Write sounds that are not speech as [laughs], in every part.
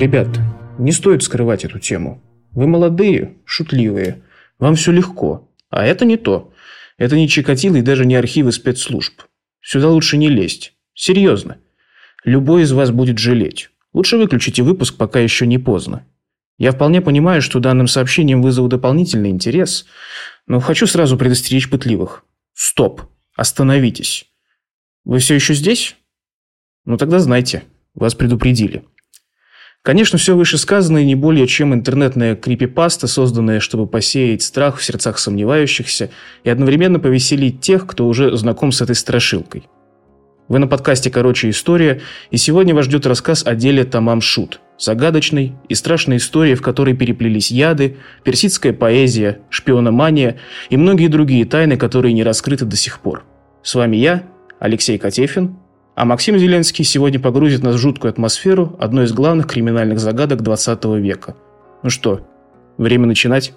Ребят, не стоит скрывать эту тему. Вы молодые, шутливые. Вам все легко. А это не то. Это не Чикатило и даже не архивы спецслужб. Сюда лучше не лезть. Серьезно. Любой из вас будет жалеть. Лучше выключите выпуск, пока еще не поздно. Я вполне понимаю, что данным сообщением вызову дополнительный интерес, но хочу сразу предостеречь пытливых. Стоп. Остановитесь. Вы все еще здесь? Ну тогда знайте, вас предупредили. Конечно, все вышесказанное не более чем интернетная крипипаста, созданная, чтобы посеять страх в сердцах сомневающихся и одновременно повеселить тех, кто уже знаком с этой страшилкой. Вы на подкасте «Короче, история», и сегодня вас ждет рассказ о деле Тамам Шут. Загадочной и страшной истории, в которой переплелись яды, персидская поэзия, шпиономания и многие другие тайны, которые не раскрыты до сих пор. С вами я, Алексей Котефин, а Максим Зеленский сегодня погрузит нас в жуткую атмосферу одной из главных криминальных загадок 20 века. Ну что, время начинать?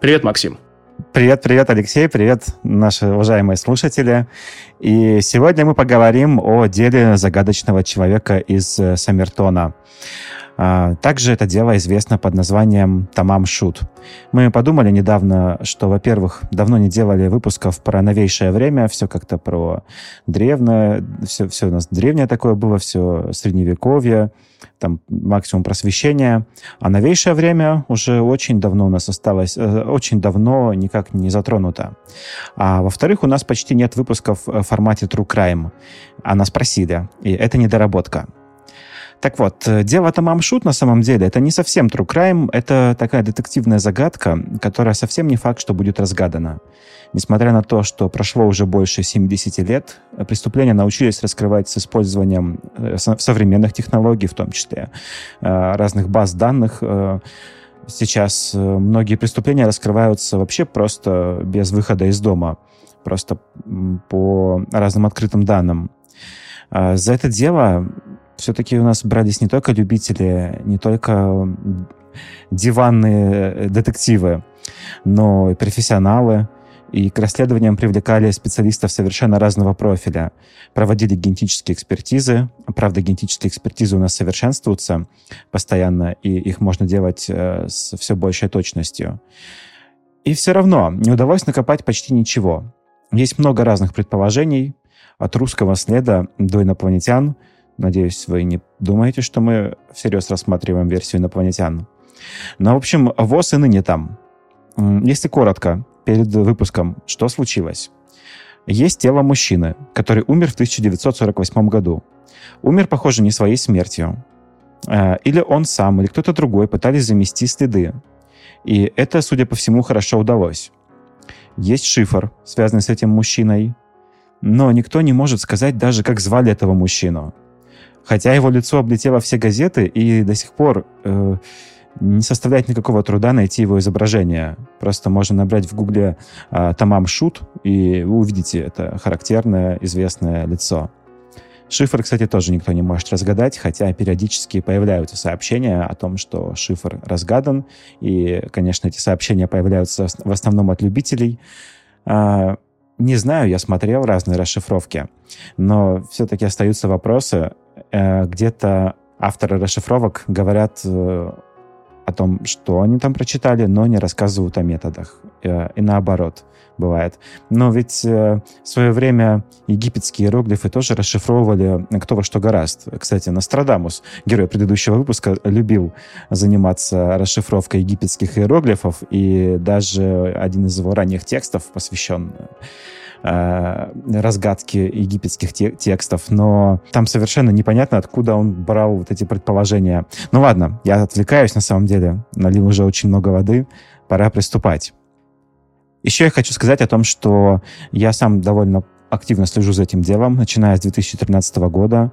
Привет, Максим. Привет, привет, Алексей, привет, наши уважаемые слушатели. И сегодня мы поговорим о деле загадочного человека из э, Самертона. А, также это дело известно под названием «Тамам Шут». Мы подумали недавно, что, во-первых, давно не делали выпусков про новейшее время, все как-то про древнее, все, все у нас древнее такое было, все средневековье, там максимум просвещения. А новейшее время уже очень давно у нас осталось, э, очень давно никак не затронуто. А во-вторых, у нас почти нет выпусков в формате True Crime. А нас просили, и это недоработка. Так вот, э, дело Тамамшут на самом деле это не совсем true crime, это такая детективная загадка, которая совсем не факт, что будет разгадана. Несмотря на то, что прошло уже больше 70 лет, преступления научились раскрывать с использованием э, современных технологий, в том числе э, разных баз данных. Сейчас многие преступления раскрываются вообще просто без выхода из дома, просто по разным открытым данным. За это дело все-таки у нас брались не только любители, не только диванные детективы, но и профессионалы. И к расследованиям привлекали специалистов совершенно разного профиля. Проводили генетические экспертизы. Правда, генетические экспертизы у нас совершенствуются постоянно, и их можно делать э, с все большей точностью. И все равно не удалось накопать почти ничего. Есть много разных предположений, от русского следа до инопланетян – Надеюсь, вы не думаете, что мы всерьез рассматриваем версию инопланетян. Но, в общем, ВОЗ и ныне там. Если коротко, перед выпуском, что случилось? Есть тело мужчины, который умер в 1948 году. Умер, похоже, не своей смертью. Э, или он сам, или кто-то другой пытались замести следы. И это, судя по всему, хорошо удалось. Есть шифр, связанный с этим мужчиной, но никто не может сказать даже, как звали этого мужчину. Хотя его лицо облетело все газеты, и до сих пор э, не составляет никакого труда найти его изображение. Просто можно набрать в гугле э, «Тамам Шут», и вы увидите это характерное, известное лицо. Шифр, кстати, тоже никто не может разгадать, хотя периодически появляются сообщения о том, что шифр разгадан, и, конечно, эти сообщения появляются в основном от любителей. А, не знаю, я смотрел разные расшифровки, но все-таки остаются вопросы, где-то авторы расшифровок говорят э, о том, что они там прочитали, но не рассказывают о методах. Э, и наоборот бывает. Но ведь в свое время египетские иероглифы тоже расшифровывали кто во что гораст. Кстати, Нострадамус, герой предыдущего выпуска, любил заниматься расшифровкой египетских иероглифов, и даже один из его ранних текстов посвящен э, разгадки египетских те текстов, но там совершенно непонятно, откуда он брал вот эти предположения. Ну ладно, я отвлекаюсь на самом деле, налил уже очень много воды, пора приступать. Еще я хочу сказать о том, что я сам довольно активно слежу за этим делом, начиная с 2013 года.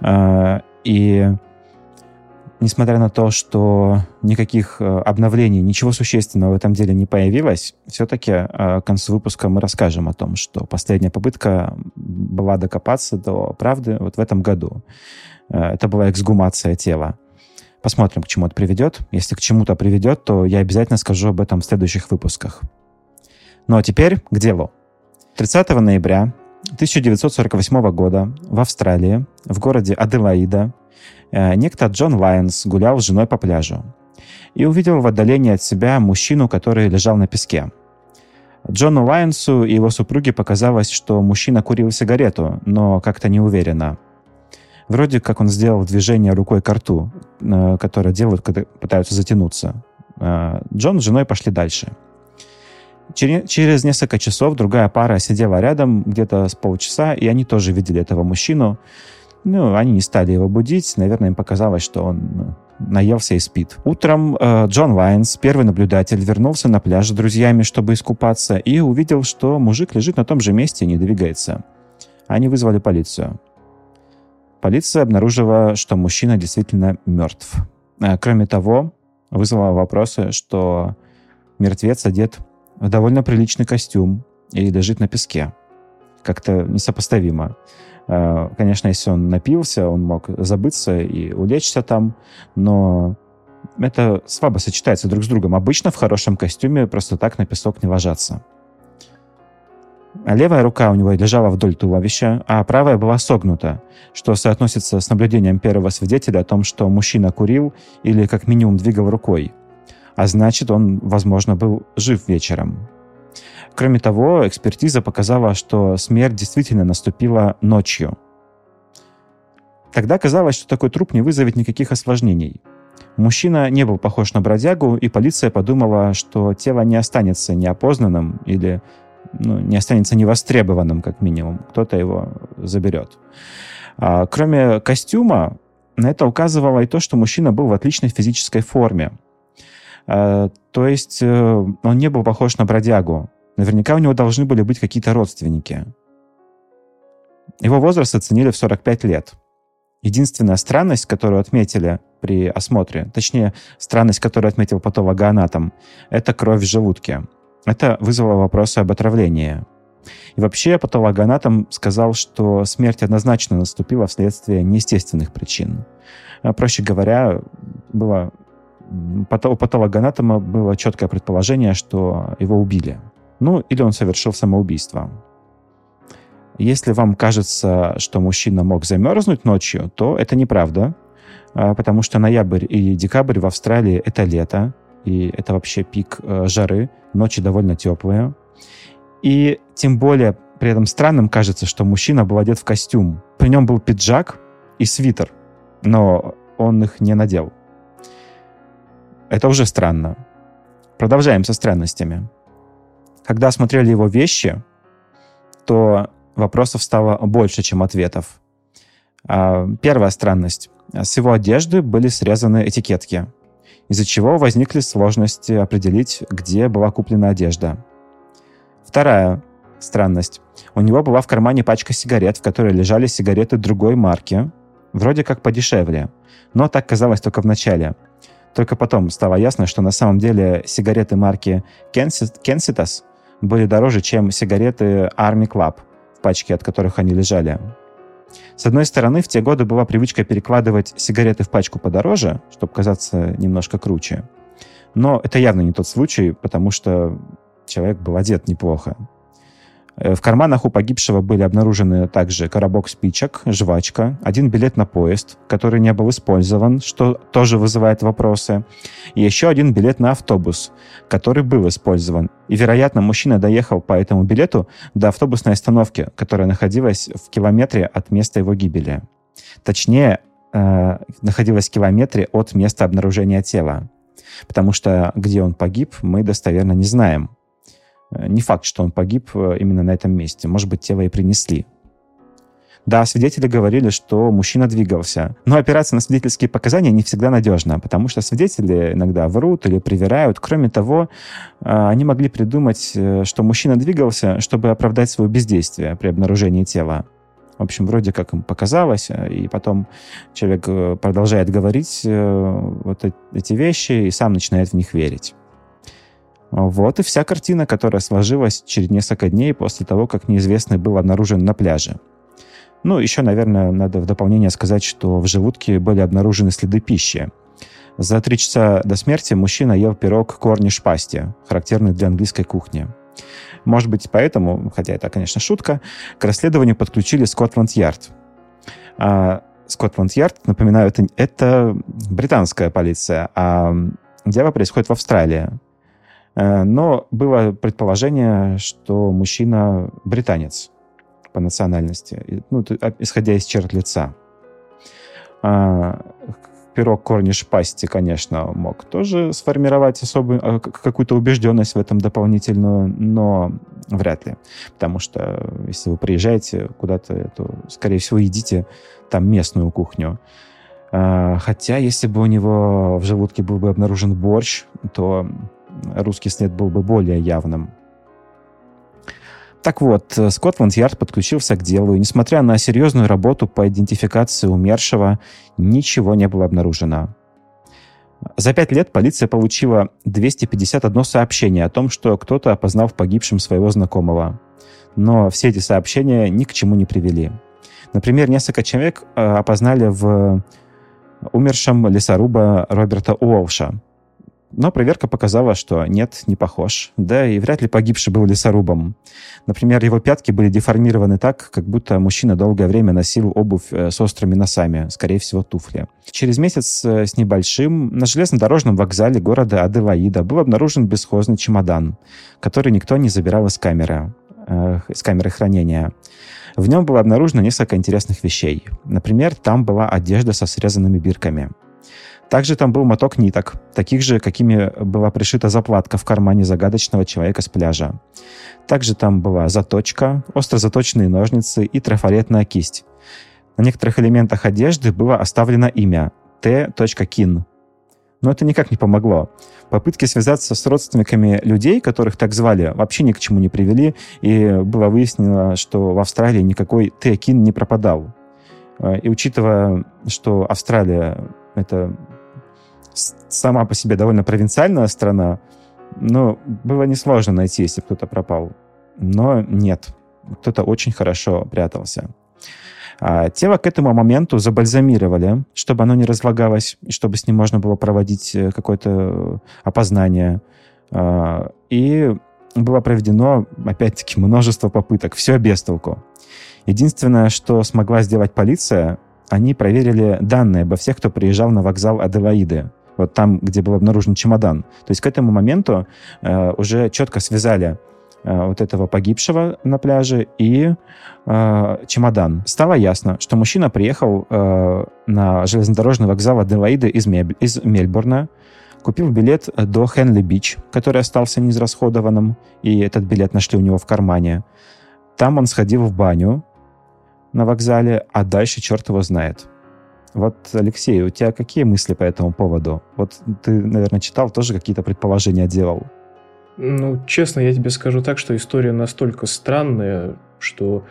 Э, и несмотря на то, что никаких э, обновлений, ничего существенного в этом деле не появилось, все-таки э, к концу выпуска мы расскажем о том, что последняя попытка была докопаться до правды вот в этом году. Э, это была эксгумация тела. Посмотрим, к чему это приведет. Если к чему-то приведет, то я обязательно скажу об этом в следующих выпусках. Ну а теперь к делу. 30 ноября 1948 года в Австралии, в городе Аделаида, некто Джон Лайонс гулял с женой по пляжу и увидел в отдалении от себя мужчину, который лежал на песке. Джону Лайонсу и его супруге показалось, что мужчина курил сигарету, но как-то не уверенно. Вроде как он сделал движение рукой к рту, э, которое делают, когда пытаются затянуться. Э, Джон с женой пошли дальше. Через несколько часов другая пара сидела рядом где-то с полчаса, и они тоже видели этого мужчину. Ну, они не стали его будить. Наверное, им показалось, что он ну, наелся и спит. Утром э, Джон Лайонс, первый наблюдатель, вернулся на пляж с друзьями, чтобы искупаться, и увидел, что мужик лежит на том же месте и не двигается. Они вызвали полицию. Полиция обнаружила, что мужчина действительно мертв. Э, кроме того, вызвала вопросы, что мертвец одет в довольно приличный костюм и лежит на песке. Как-то несопоставимо. Э, конечно, если он напился, он мог забыться и улечься там, но это слабо сочетается друг с другом. Обычно в хорошем костюме просто так на песок не ложатся. Левая рука у него лежала вдоль туловища, а правая была согнута, что соотносится с наблюдением первого свидетеля о том, что мужчина курил или как минимум двигал рукой. А значит, он, возможно, был жив вечером. Кроме того, экспертиза показала, что смерть действительно наступила ночью. Тогда казалось, что такой труп не вызовет никаких осложнений. Мужчина не был похож на бродягу, и полиция подумала, что тело не останется неопознанным или ну, не останется невостребованным, как минимум. Кто-то его заберет. А, кроме костюма, на это указывало и то, что мужчина был в отличной физической форме. А, то есть э, он не был похож на бродягу. Наверняка у него должны были быть какие-то родственники. Его возраст оценили в 45 лет. Единственная странность, которую отметили при осмотре, точнее, странность, которую отметил патологоанатом, это кровь в желудке. Это вызвало вопросы об отравлении. И вообще патологоанатом сказал, что смерть однозначно наступила вследствие неестественных причин. А, проще говоря, было, у патологоанатома было четкое предположение, что его убили. Ну, или он совершил самоубийство. Если вам кажется, что мужчина мог замерзнуть ночью, то это неправда, а, потому что ноябрь и декабрь в Австралии — это лето, и это вообще пик э, жары, ночи довольно теплые. И тем более при этом странным кажется, что мужчина был одет в костюм. При нем был пиджак и свитер, но он их не надел. Это уже странно. Продолжаем со странностями. Когда осмотрели его вещи, то вопросов стало больше, чем ответов. А, первая странность. С его одежды были срезаны этикетки из-за чего возникли сложности определить, где была куплена одежда. Вторая странность. У него была в кармане пачка сигарет, в которой лежали сигареты другой марки, вроде как подешевле, но так казалось только в начале. Только потом стало ясно, что на самом деле сигареты марки Kensitas были дороже, чем сигареты Army Club, в пачке от которых они лежали. С одной стороны, в те годы была привычка перекладывать сигареты в пачку подороже, чтобы казаться немножко круче. Но это явно не тот случай, потому что человек был одет неплохо. Э, в карманах у погибшего были обнаружены также коробок спичек, жвачка, один билет на поезд, который не был использован, что тоже вызывает вопросы, и еще один билет на автобус, который был использован. И, вероятно, мужчина доехал по этому билету до автобусной остановки, которая находилась в километре от места его гибели. Точнее, э, находилась в километре от места обнаружения тела. Потому что где он погиб, мы достоверно не знаем. Э, не факт, что он погиб э, именно на этом месте. Может быть, тело и принесли. Да, свидетели говорили, что мужчина двигался. Но опираться на свидетельские показания не всегда надежно, потому что свидетели иногда врут или привирают. Кроме того, э, они могли придумать, что мужчина двигался, чтобы оправдать свое бездействие при обнаружении тела. В общем, вроде как им показалось, и потом человек продолжает говорить вот эти вещи и сам начинает в них верить. Вот и вся картина, которая сложилась через несколько дней после того, как неизвестный был обнаружен на пляже. Ну, еще, наверное, надо в дополнение сказать, что в желудке были обнаружены следы пищи. За три часа до смерти мужчина ел пирог корниш пасти, характерный для английской кухни. Может быть, поэтому, хотя это, конечно, шутка, к расследованию подключили Скотланд-Ярд. А Скотланд-Ярд, напоминаю, это, это британская полиция, а дело происходит в Австралии. Э, но было предположение, что мужчина британец по национальности, ну, а, исходя из черт лица. А, пирог Корниш Пасти, конечно, мог тоже сформировать особую а, какую-то убежденность в этом дополнительную, но вряд ли. Потому что если вы приезжаете куда-то, то, скорее всего, едите там местную кухню. Хотя, если бы у него в желудке был бы обнаружен борщ, то русский след был бы более явным. Так вот, Скотланд-Ярд подключился к делу, и несмотря на серьезную работу по идентификации умершего, ничего не было обнаружено. За пять лет полиция получила 251 сообщение о том, что кто-то опознал в погибшем своего знакомого. Но все эти сообщения ни к чему не привели. Например, несколько человек э, опознали в умершем лесоруба Роберта Уолша, но проверка показала, что нет, не похож. Да и вряд ли погибший был лесорубом. Например, его пятки были деформированы так, как будто мужчина долгое время носил обувь э, с острыми носами, скорее всего, туфли. Через месяц э, с небольшим на железнодорожном вокзале города Аделаида был обнаружен бесхозный чемодан, который никто не забирал из камеры, э, из камеры хранения. В нем было обнаружено несколько интересных вещей. Например, там была одежда со срезанными бирками – также там был моток ниток, таких же, какими была пришита заплатка в кармане загадочного человека с пляжа. Также там была заточка, остро заточенные ножницы и трафаретная кисть. На некоторых элементах одежды было оставлено имя. Кин. Но это никак не помогло. Попытки связаться с родственниками людей, которых так звали, вообще ни к чему не привели, и было выяснено, что в Австралии никакой Т. Кин не пропадал. И учитывая, что Австралия — это сама по себе довольно провинциальная страна, но было несложно найти, если кто-то пропал. Но нет, кто-то очень хорошо прятался. А тело к этому моменту забальзамировали, чтобы оно не разлагалось, и чтобы с ним можно было проводить э, какое-то опознание. А, и было проведено, опять-таки, множество попыток. Все без толку. Единственное, что смогла сделать полиция, они проверили данные обо всех, кто приезжал на вокзал Аделаиды вот там, где был обнаружен чемодан. То есть к этому моменту э, уже четко связали э, вот этого погибшего на пляже и э, чемодан. Стало ясно, что мужчина приехал э, на железнодорожный вокзал Аделаиды из, Меб... из Мельбурна, купил билет до Хенли-Бич, который остался неизрасходованным, и этот билет нашли у него в кармане. Там он сходил в баню на вокзале, а дальше черт его знает. Вот, Алексей, у тебя какие мысли по этому поводу? Вот ты, наверное, читал, тоже какие-то предположения делал. Ну, честно, я тебе скажу так, что история настолько странная, что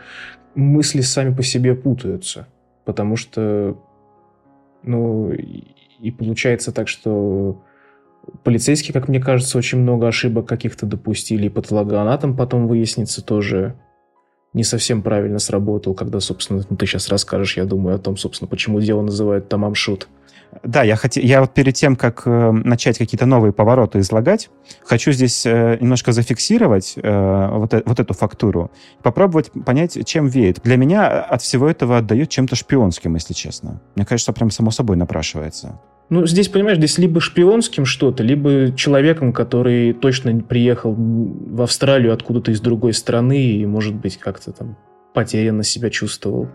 мысли сами по себе путаются. Потому что, ну, и получается так, что полицейские, как мне кажется, очень много ошибок каких-то допустили, и патологоанатом потом выяснится тоже не совсем правильно сработал, когда, собственно, ну, ты сейчас расскажешь, я думаю, о том, собственно, почему дело называют Тамам Шут. Да, я, хотел, я вот перед тем, как э, начать какие-то новые повороты излагать, хочу здесь э, немножко зафиксировать э, вот, э, вот эту фактуру, попробовать понять, чем веет. Для меня от всего этого отдает чем-то шпионским, если честно. Мне кажется, прям само собой напрашивается. Ну, здесь, понимаешь, здесь либо шпионским что-то, либо человеком, который точно приехал в Австралию откуда-то из другой страны и, может быть, как-то там потерянно себя чувствовал.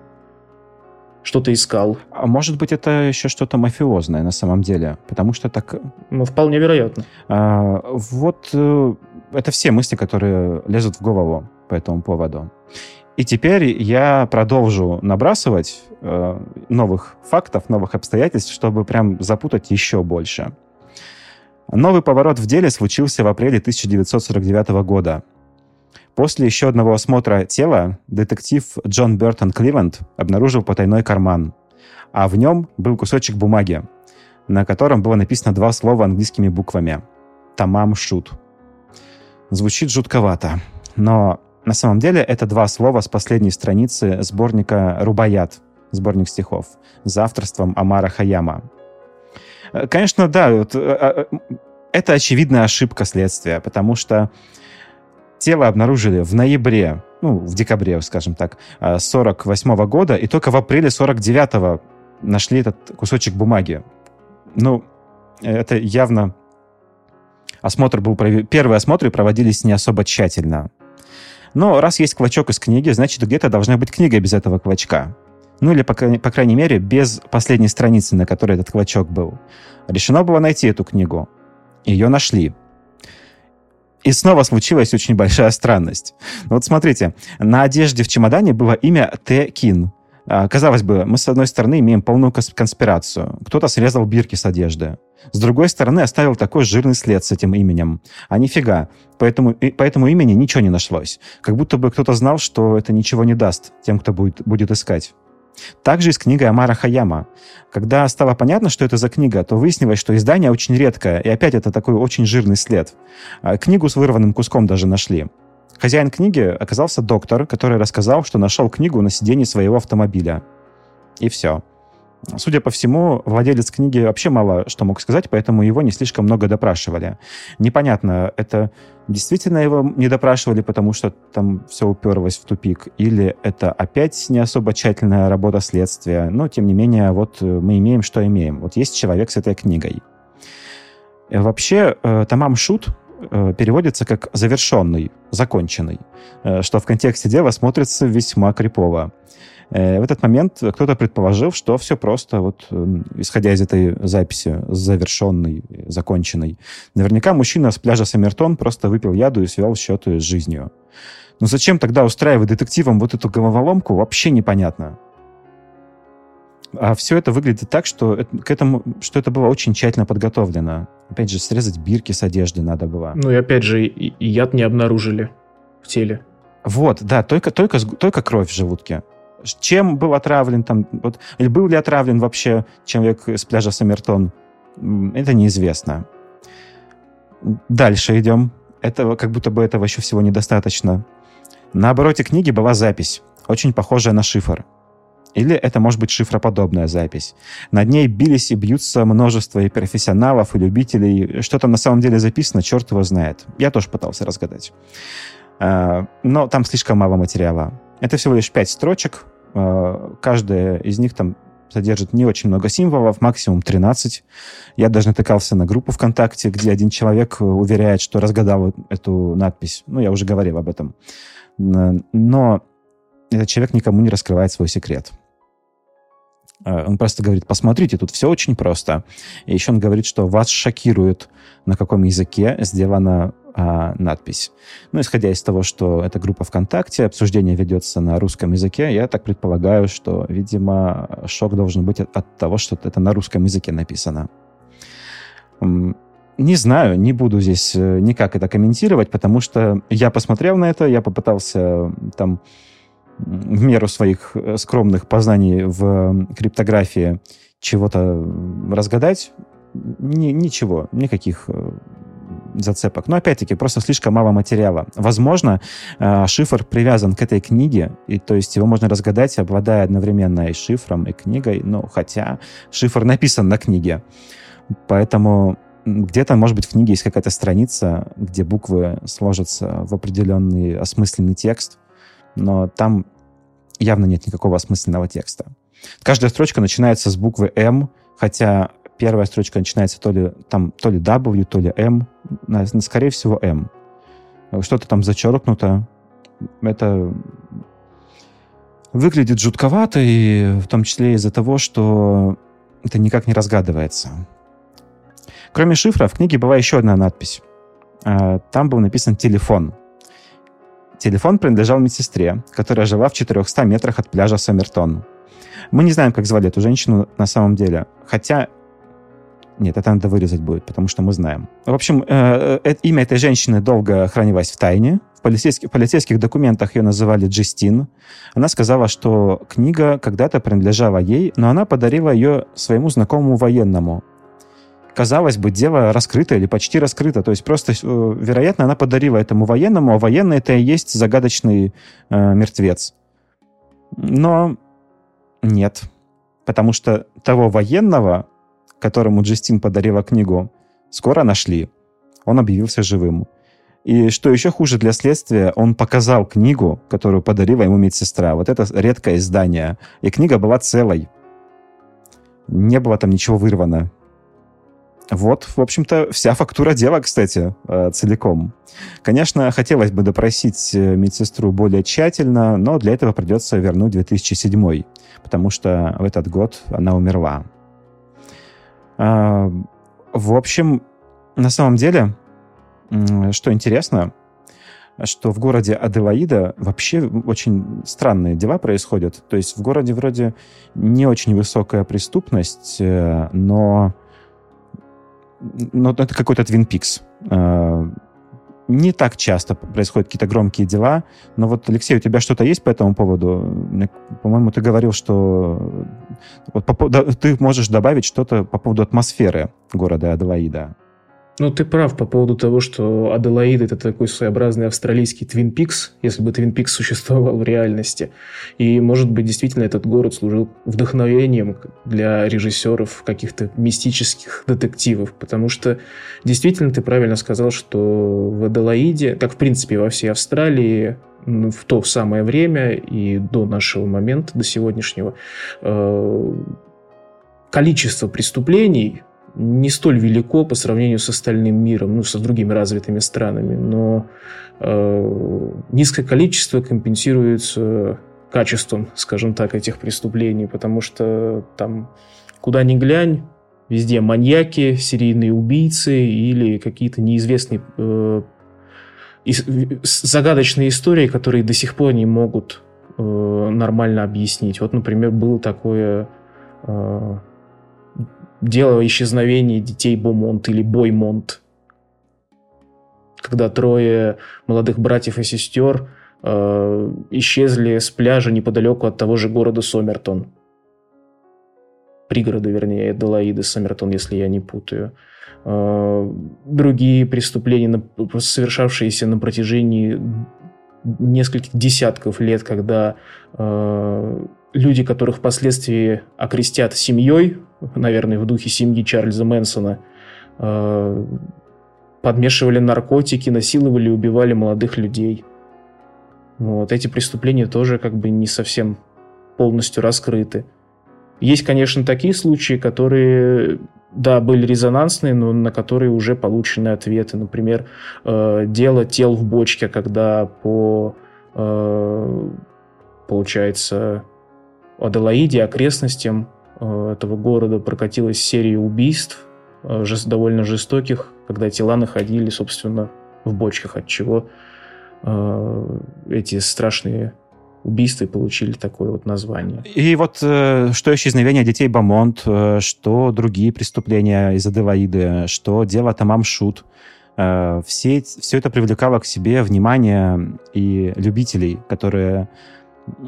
Что-то искал. А может быть, это еще что-то мафиозное на самом деле, потому что так... Ну, вполне вероятно. А, вот э, это все мысли, которые лезут в голову по этому поводу. И теперь я продолжу набрасывать э, новых фактов, новых обстоятельств, чтобы прям запутать еще больше. Новый поворот в деле случился в апреле 1949 года. После еще одного осмотра тела детектив Джон Бертон Кливленд обнаружил потайной карман, а в нем был кусочек бумаги, на котором было написано два слова английскими буквами «Тамам Шут». Звучит жутковато, но на самом деле это два слова с последней страницы сборника «Рубаят», сборник стихов, за авторством Амара Хаяма. Э, конечно, да, вот, э, э, это очевидная ошибка следствия, потому что тело обнаружили в ноябре, ну, в декабре, скажем так, 48 года, и только в апреле 49-го нашли этот кусочек бумаги. Ну, это явно осмотр был... Первые осмотры проводились не особо тщательно. Но раз есть квачок из книги, значит, где-то должна быть книга без этого квачка. Ну или, по, по крайней мере, без последней страницы, на которой этот квачок был. Решено было найти эту книгу. Ее нашли. И снова случилась очень большая странность. Вот смотрите, на одежде в чемодане было имя Т. Кин. А, казалось бы, мы, с одной стороны, имеем полную конспирацию. Кто-то срезал бирки с одежды. С другой стороны, оставил такой жирный след с этим именем. А нифига. Поэтому, и, по этому имени ничего не нашлось. Как будто бы кто-то знал, что это ничего не даст тем, кто будет, будет искать. Также и с книгой Амара Хаяма. Когда стало понятно, что это за книга, то выяснилось, что издание очень редкое, и опять это такой очень жирный след. А, книгу с вырванным куском даже нашли. Хозяин книги оказался доктор, который рассказал, что нашел книгу на сиденье своего автомобиля. И все. Судя по всему, владелец книги вообще мало что мог сказать, поэтому его не слишком много допрашивали. Непонятно, это действительно его не допрашивали, потому что там все уперлось в тупик, или это опять не особо тщательная работа следствия. Но, тем не менее, вот мы имеем, что имеем. Вот есть человек с этой книгой. Вообще, э, Тамам Шут Э, переводится как «завершенный», «законченный», э, что в контексте дела смотрится весьма крипово. Э, в этот момент кто-то предположил, что все просто, вот, исходя из этой записи, завершенный, законченный. Наверняка мужчина с пляжа Саммертон просто выпил яду и свел счеты с жизнью. Но зачем тогда устраивать детективам вот эту головоломку, вообще непонятно. А все это выглядит так, что это, к этому, что это было очень тщательно подготовлено. Опять же, срезать бирки с одежды надо было. Ну и опять же, и, и яд не обнаружили в теле. Вот, да, только, только, только кровь в желудке. Чем был отравлен там, вот, или был ли отравлен вообще человек с пляжа Саммертон, это неизвестно. Дальше идем. Этого, как будто бы этого еще всего недостаточно. На обороте книги была запись, очень похожая на шифр. Или это может быть шифроподобная запись. Над ней бились и бьются множество и профессионалов, и любителей. Что там на самом деле записано, черт его знает. Я тоже пытался разгадать. А, но там слишком мало материала. Это всего лишь пять строчек. А, каждая из них там содержит не очень много символов, максимум 13. Я даже натыкался на группу ВКонтакте, где один человек уверяет, что разгадал эту надпись. Ну, я уже говорил об этом. Но этот человек никому не раскрывает свой секрет. А, он просто говорит, посмотрите, тут все очень просто. И еще он говорит, что вас шокирует, на каком языке сделана а, надпись. Ну, исходя из того, что это группа ВКонтакте, обсуждение ведется на русском языке, я так предполагаю, что, видимо, шок должен быть от, от того, что это на русском языке написано. Не знаю, не буду здесь э, никак это комментировать, потому что я посмотрел на это, я попытался там в меру своих э, скромных познаний в криптографии чего-то разгадать, ни, ничего, никаких э, зацепок. Но опять-таки, просто слишком мало материала. Возможно, э, шифр привязан к этой книге, и то есть его можно разгадать, обладая одновременно и шифром, и книгой, но хотя шифр написан на книге. Поэтому где-то, может быть, в книге есть какая-то страница, где буквы сложатся в определенный осмысленный текст, но там явно нет никакого осмысленного текста. Каждая строчка начинается с буквы М, хотя первая строчка начинается то ли, там, то ли W, то ли M, скорее всего, M. Что-то там зачеркнуто. Это выглядит жутковато, и в том числе из-за того, что это никак не разгадывается. Кроме шифра, в книге была еще одна надпись. А, там был написан телефон. Телефон принадлежал медсестре, которая жила в 400 метрах от пляжа Сомертон. Мы не знаем, как звали эту женщину на самом деле. Хотя... Нет, это надо вырезать будет, потому что мы знаем. В общем, э, э, имя этой женщины долго хранилось в тайне. В полицейских, в полицейских документах ее называли Джестин. Она сказала, что книга когда-то принадлежала ей, но она подарила ее своему знакомому военному, казалось бы, дело раскрыто или почти раскрыто. То есть просто, э, вероятно, она подарила этому военному, а военный это и есть загадочный э, мертвец. Но нет. Потому что того военного, которому Джестин подарила книгу, скоро нашли. Он объявился живым. И что еще хуже для следствия, он показал книгу, которую подарила ему медсестра. Вот это редкое издание. И книга была целой. не было там ничего вырвано. Вот, в общем-то, вся фактура дела, кстати, э, целиком. Конечно, хотелось бы допросить э, медсестру более тщательно, но для этого придется вернуть 2007, потому что в этот год она умерла. А, в общем, на самом деле, что интересно, что в городе Аделаида вообще очень странные дела происходят. То есть в городе вроде не очень высокая преступность, э, но, но это какой-то Твин Пикс. Э, не так часто происходят какие-то громкие дела, но вот, Алексей, у тебя что-то есть по этому поводу? По-моему, ты говорил, что вот, ты можешь добавить что-то по поводу атмосферы города Аделаида. Ну, ты прав по поводу того, что Аделаид – это такой своеобразный австралийский Твин Пикс, если бы Твин Пикс [laughs] существовал в реальности. И, может быть, действительно этот город служил вдохновением для режиссеров каких-то мистических детективов, потому что действительно ты правильно сказал, что в Аделаиде, как в принципе во всей Австралии, ну, в то самое время и до нашего момента, до сегодняшнего, э, количество преступлений не столь велико по сравнению с остальным миром, ну, со другими развитыми странами, но э, низкое количество компенсируется качеством, скажем так, этих преступлений, потому что там куда ни глянь, везде маньяки, серийные убийцы или какие-то неизвестные э, загадочные истории, которые до сих пор не могут э, нормально объяснить. Вот, например, было такое э, дело исчезновения детей Бомонт или Боймонт, когда трое молодых братьев и сестер э, исчезли с пляжа неподалеку от того же города Сомертон. Пригорода, вернее, Эделаиды, Сомертон, если я не путаю. Э, другие преступления, совершавшиеся на протяжении нескольких десятков лет, когда э, люди, которых впоследствии окрестят семьей, наверное, в духе семьи Чарльза Мэнсона, э, подмешивали наркотики, насиловали убивали молодых людей. Вот. Эти преступления тоже как бы не совсем полностью раскрыты. Есть, конечно, такие случаи, которые, да, были резонансные, но на которые уже получены ответы. Например, э, дело тел в бочке, когда по, э, получается, Аделаиде, окрестностям этого города прокатилась серия убийств, э, довольно жестоких, когда тела находили, собственно, в бочках, от чего э, эти страшные убийства получили такое вот название. И вот что исчезновение детей Бамонт, что другие преступления из Аделаиды, что дело Тамам Шут, все, все это привлекало к себе внимание и любителей, которые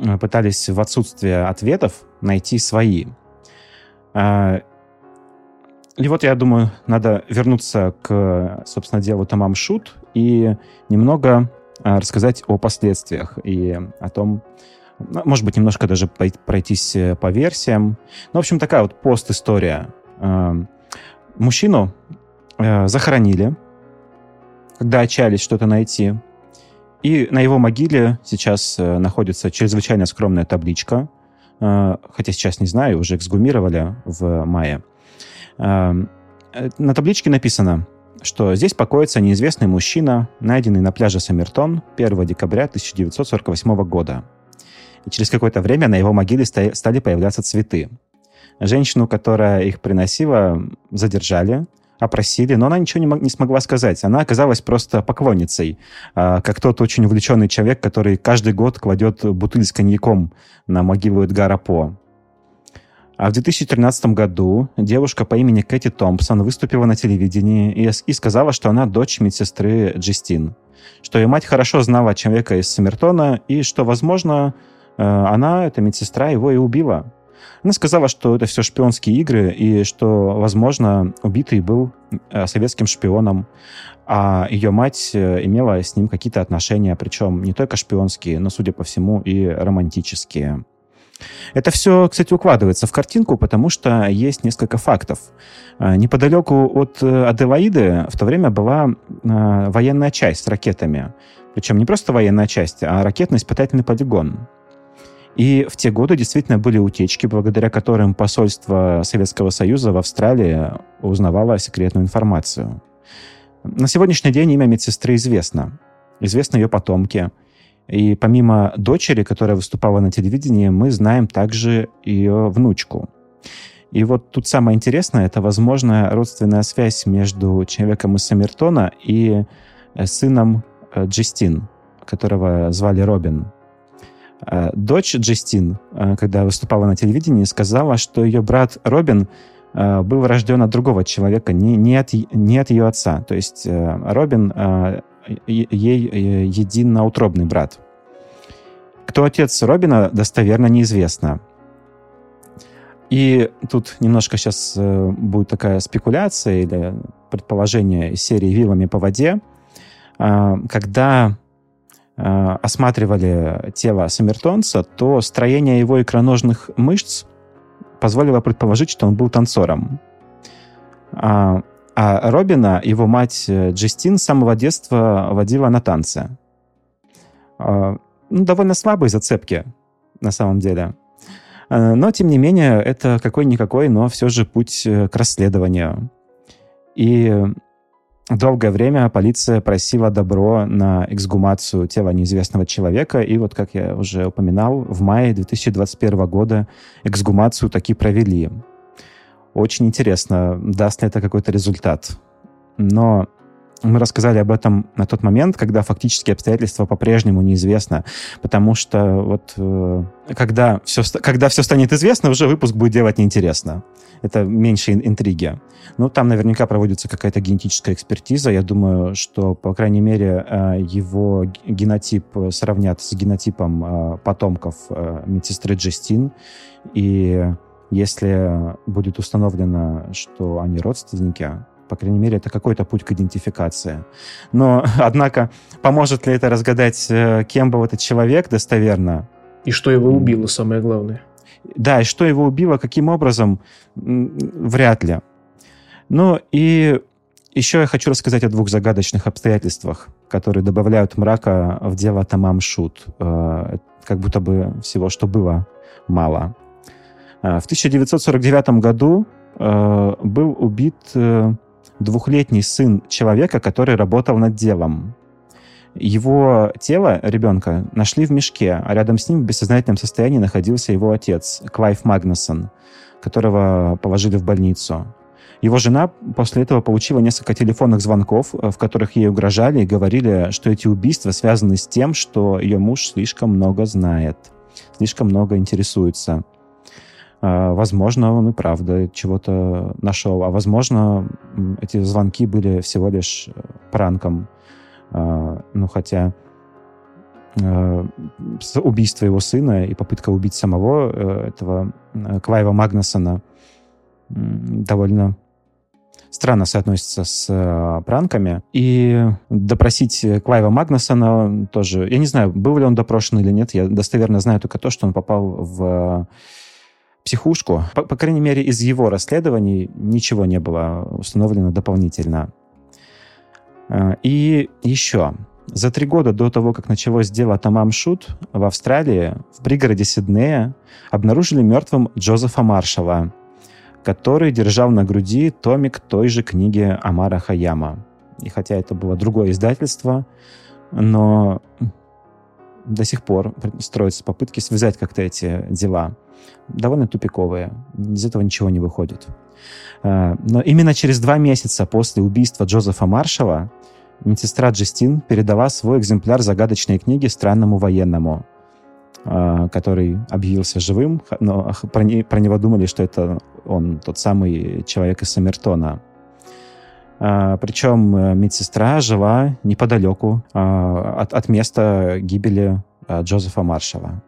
Э, пытались в отсутствие ответов найти свои. А, и вот я думаю, надо вернуться к, собственно, делу Тамам Шут и немного а, рассказать о последствиях и о том, ну, может быть, немножко даже пройтись э, по версиям. Ну, в общем, такая вот пост-история. А, мужчину э, захоронили, когда отчаялись что-то найти. И на его могиле сейчас э, находится чрезвычайно скромная табличка, хотя сейчас не знаю, уже эксгумировали в мае. Э, на табличке написано, что здесь покоится неизвестный мужчина, найденный на пляже Саммертон 1 декабря 1948 года. И через какое-то время на его могиле стали появляться цветы. Женщину, которая их приносила, задержали, опросили, но она ничего не, не смогла сказать. Она оказалась просто поклонницей, э, как тот очень увлеченный человек, который каждый год кладет бутыль с коньяком на могилу Эдгара По. А в 2013 году девушка по имени Кэти Томпсон выступила на телевидении и, и сказала, что она дочь медсестры Джистин, что ее мать хорошо знала человека из Саммертона и что, возможно, э, она, эта медсестра, его и убила. Она сказала, что это все шпионские игры, и что, возможно, убитый был э, советским шпионом, а ее мать э, имела с ним какие-то отношения, причем не только шпионские, но, судя по всему, и романтические. Это все, кстати, укладывается в картинку, потому что есть несколько фактов. Э, неподалеку от Аделаиды в то время была военная часть с ракетами. Причем не просто военная часть, а ракетно-испытательный полигон. И в те годы действительно были утечки, благодаря которым посольство Советского Союза в Австралии узнавало секретную информацию. На сегодняшний день имя медсестры известно. Известны ее потомки. И помимо дочери, которая выступала на телевидении, мы знаем также ее внучку. И вот тут самое интересное, это возможная родственная связь между человеком из Саммертона и э, сыном э, Джестин, которого звали Робин. Э, дочь Джестин, когда выступала на телевидении, сказала, что ее брат Робин был рожден от другого человека, не, не, от, не от ее отца. То есть Робин ей единоутробный брат. Кто отец Робина, достоверно неизвестно. И тут немножко сейчас э, будет такая спекуляция или предположение из серии «Вилами по воде». Э, когда э, осматривали тело Саммертонца, то строение его икроножных мышц позволило предположить, что он был танцором. А, а Робина, его мать э, Джестин, с самого детства водила на танцы. А, ну, довольно слабые зацепки, на самом деле. Э, но, тем не менее, это какой-никакой, но все же путь э, к расследованию. И долгое время полиция просила добро на эксгумацию тела неизвестного человека, и вот, как я уже упоминал, в мае 2021 года эксгумацию таки провели. Очень интересно, даст ли это какой-то результат. Но мы рассказали об этом на тот момент, когда фактически обстоятельства по-прежнему неизвестны, потому что вот э, когда все, когда все станет известно, уже выпуск будет делать неинтересно. Это меньше интриги. Ну, там наверняка проводится какая-то генетическая экспертиза. Я думаю, что, по крайней мере, э, его генотип сравнят с генотипом э, потомков медсестры Джестин. И если будет установлено, что они родственники, по крайней мере, это какой-то путь к идентификации. Но, [laughs] однако, поможет ли это разгадать, э, кем был этот человек достоверно? И что его убило, самое главное. Да, и что его убило, каким образом, вряд ли. Ну и еще я хочу рассказать о двух загадочных обстоятельствах, которые добавляют мрака в дело Тамам Шут. Э, как будто бы всего, что было, мало. Э, в 1949 году был убит двухлетний сын человека, который работал над делом. Его тело ребенка нашли в мешке, а рядом с ним в бессознательном состоянии находился его отец, Клайв Магнусон, которого положили в больницу. Его жена после этого получила несколько телефонных звонков, в которых ей угрожали и говорили, что эти убийства связаны с тем, что ее муж слишком много знает, слишком много интересуется. А, возможно, он и правда чего-то нашел. А возможно, эти звонки были всего лишь э, пранком. А, ну, хотя э, убийство его сына и попытка убить самого э, этого Клайва Магнусона довольно странно соотносится с пранками. И допросить Клайва Магнусона тоже... Я не знаю, был ли он допрошен или нет. Я достоверно знаю только то, что он попал в психушку. По, по крайней мере, из его расследований ничего не было установлено дополнительно. А, и еще. За три года до того, как началось дело Тамам Шут, в Австралии, в пригороде Сиднея, обнаружили мертвым Джозефа Маршала, который держал на груди томик той же книги Амара Хаяма. И хотя это было другое издательство, но до сих пор строятся попытки связать как-то эти дела довольно тупиковые. Из этого ничего не выходит. А, но именно через два месяца после убийства Джозефа Маршала медсестра Джестин передала свой экземпляр загадочной книги странному военному, а, который объявился живым, но про, не, про него думали, что это он, тот самый человек из Саммертона. А, Причем э, медсестра жила неподалеку от, от места гибели Джозефа Маршала.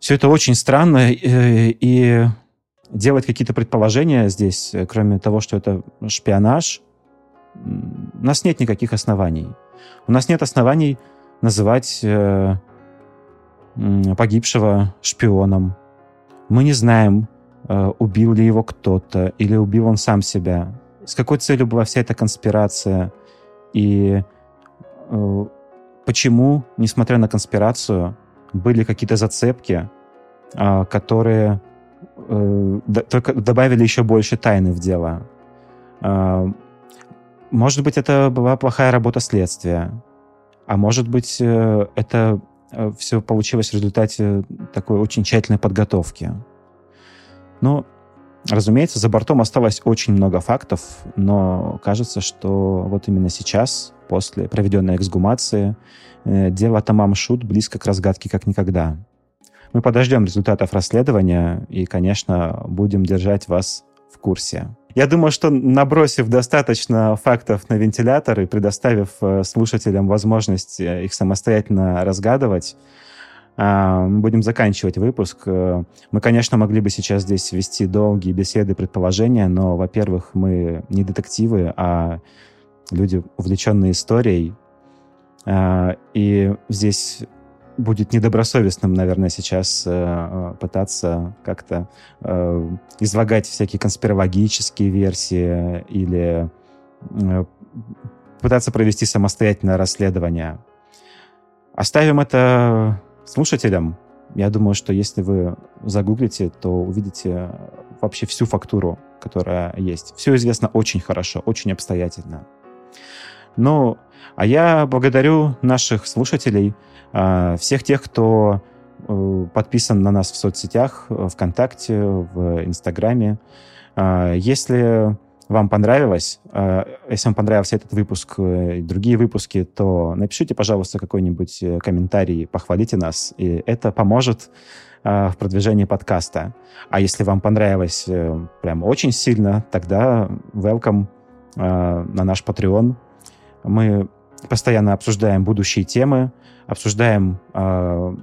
Все это очень странно, э, и делать какие-то предположения здесь, э, кроме того, что это шпионаж, у нас нет никаких оснований. У нас нет оснований называть погибшего шпионом. Мы не знаем, убил ли его кто-то или убил он сам себя. С какой целью была вся эта конспирация? И почему, несмотря на конспирацию, были какие-то зацепки, а, которые э, только добавили еще больше тайны в дело. А, может быть, это была плохая работа следствия, а может быть, э, это э, все получилось в результате такой очень тщательной подготовки. Ну, разумеется, за бортом осталось очень много фактов, но кажется, что вот именно сейчас, после проведенной эксгумации, дело Тамам Шут близко к разгадке как никогда. Мы подождем результатов расследования и, конечно, будем держать вас в курсе. Я думаю, что набросив достаточно фактов на вентилятор и предоставив э, слушателям возможность э, их самостоятельно разгадывать, мы будем заканчивать выпуск. Э, мы, конечно, могли бы сейчас здесь вести долгие беседы, предположения, но, во-первых, мы не детективы, а люди, увлеченные историей. А, и здесь будет недобросовестным, наверное, сейчас э, пытаться как-то э, излагать всякие конспирологические версии или э, пытаться провести самостоятельное расследование. Оставим это слушателям. Я думаю, что если вы загуглите, то увидите вообще всю фактуру, которая есть. Все известно очень хорошо, очень обстоятельно. Ну, а я благодарю наших слушателей, а, всех тех, кто э, подписан на нас в соцсетях, э, ВКонтакте, в Инстаграме. А, если вам понравилось, а, если вам понравился этот выпуск э, и другие выпуски, то напишите, пожалуйста, какой-нибудь комментарий, похвалите нас, и это поможет в продвижении подкаста. А если вам понравилось прям очень сильно, тогда welcome на наш Patreon. Мы постоянно обсуждаем будущие темы, обсуждаем э,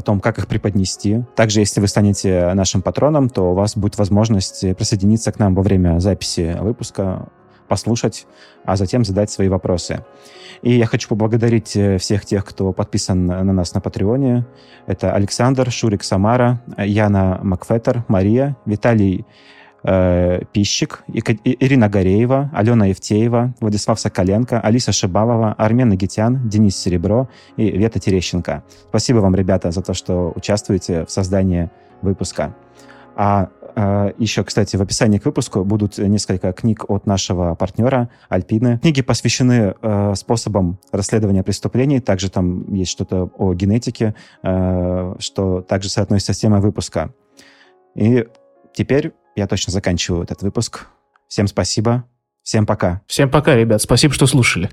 о том, как их преподнести. Также, если вы станете нашим патроном, то у вас будет возможность присоединиться к нам во время записи выпуска, послушать, а затем задать свои вопросы. И я хочу поблагодарить э, всех тех, кто подписан на нас на Патреоне. Это Александр, Шурик Самара, Яна Макфеттер, Мария, Виталий э, Пищик, Ирина Гореева, Алена Евтеева, Владислав Соколенко, Алиса Шибалова, Армен Нагитян, Денис Серебро и Вета Терещенко. Спасибо вам, ребята, за то, что участвуете в создании выпуска. А э, еще, кстати, в описании к выпуску будут несколько книг от нашего партнера Альпины. Книги посвящены э, способам расследования преступлений. Также там есть что-то о генетике, э, что также соотносится с темой выпуска. И теперь я точно заканчиваю этот выпуск. Всем спасибо. Всем пока. Всем пока, ребят. Спасибо, что слушали.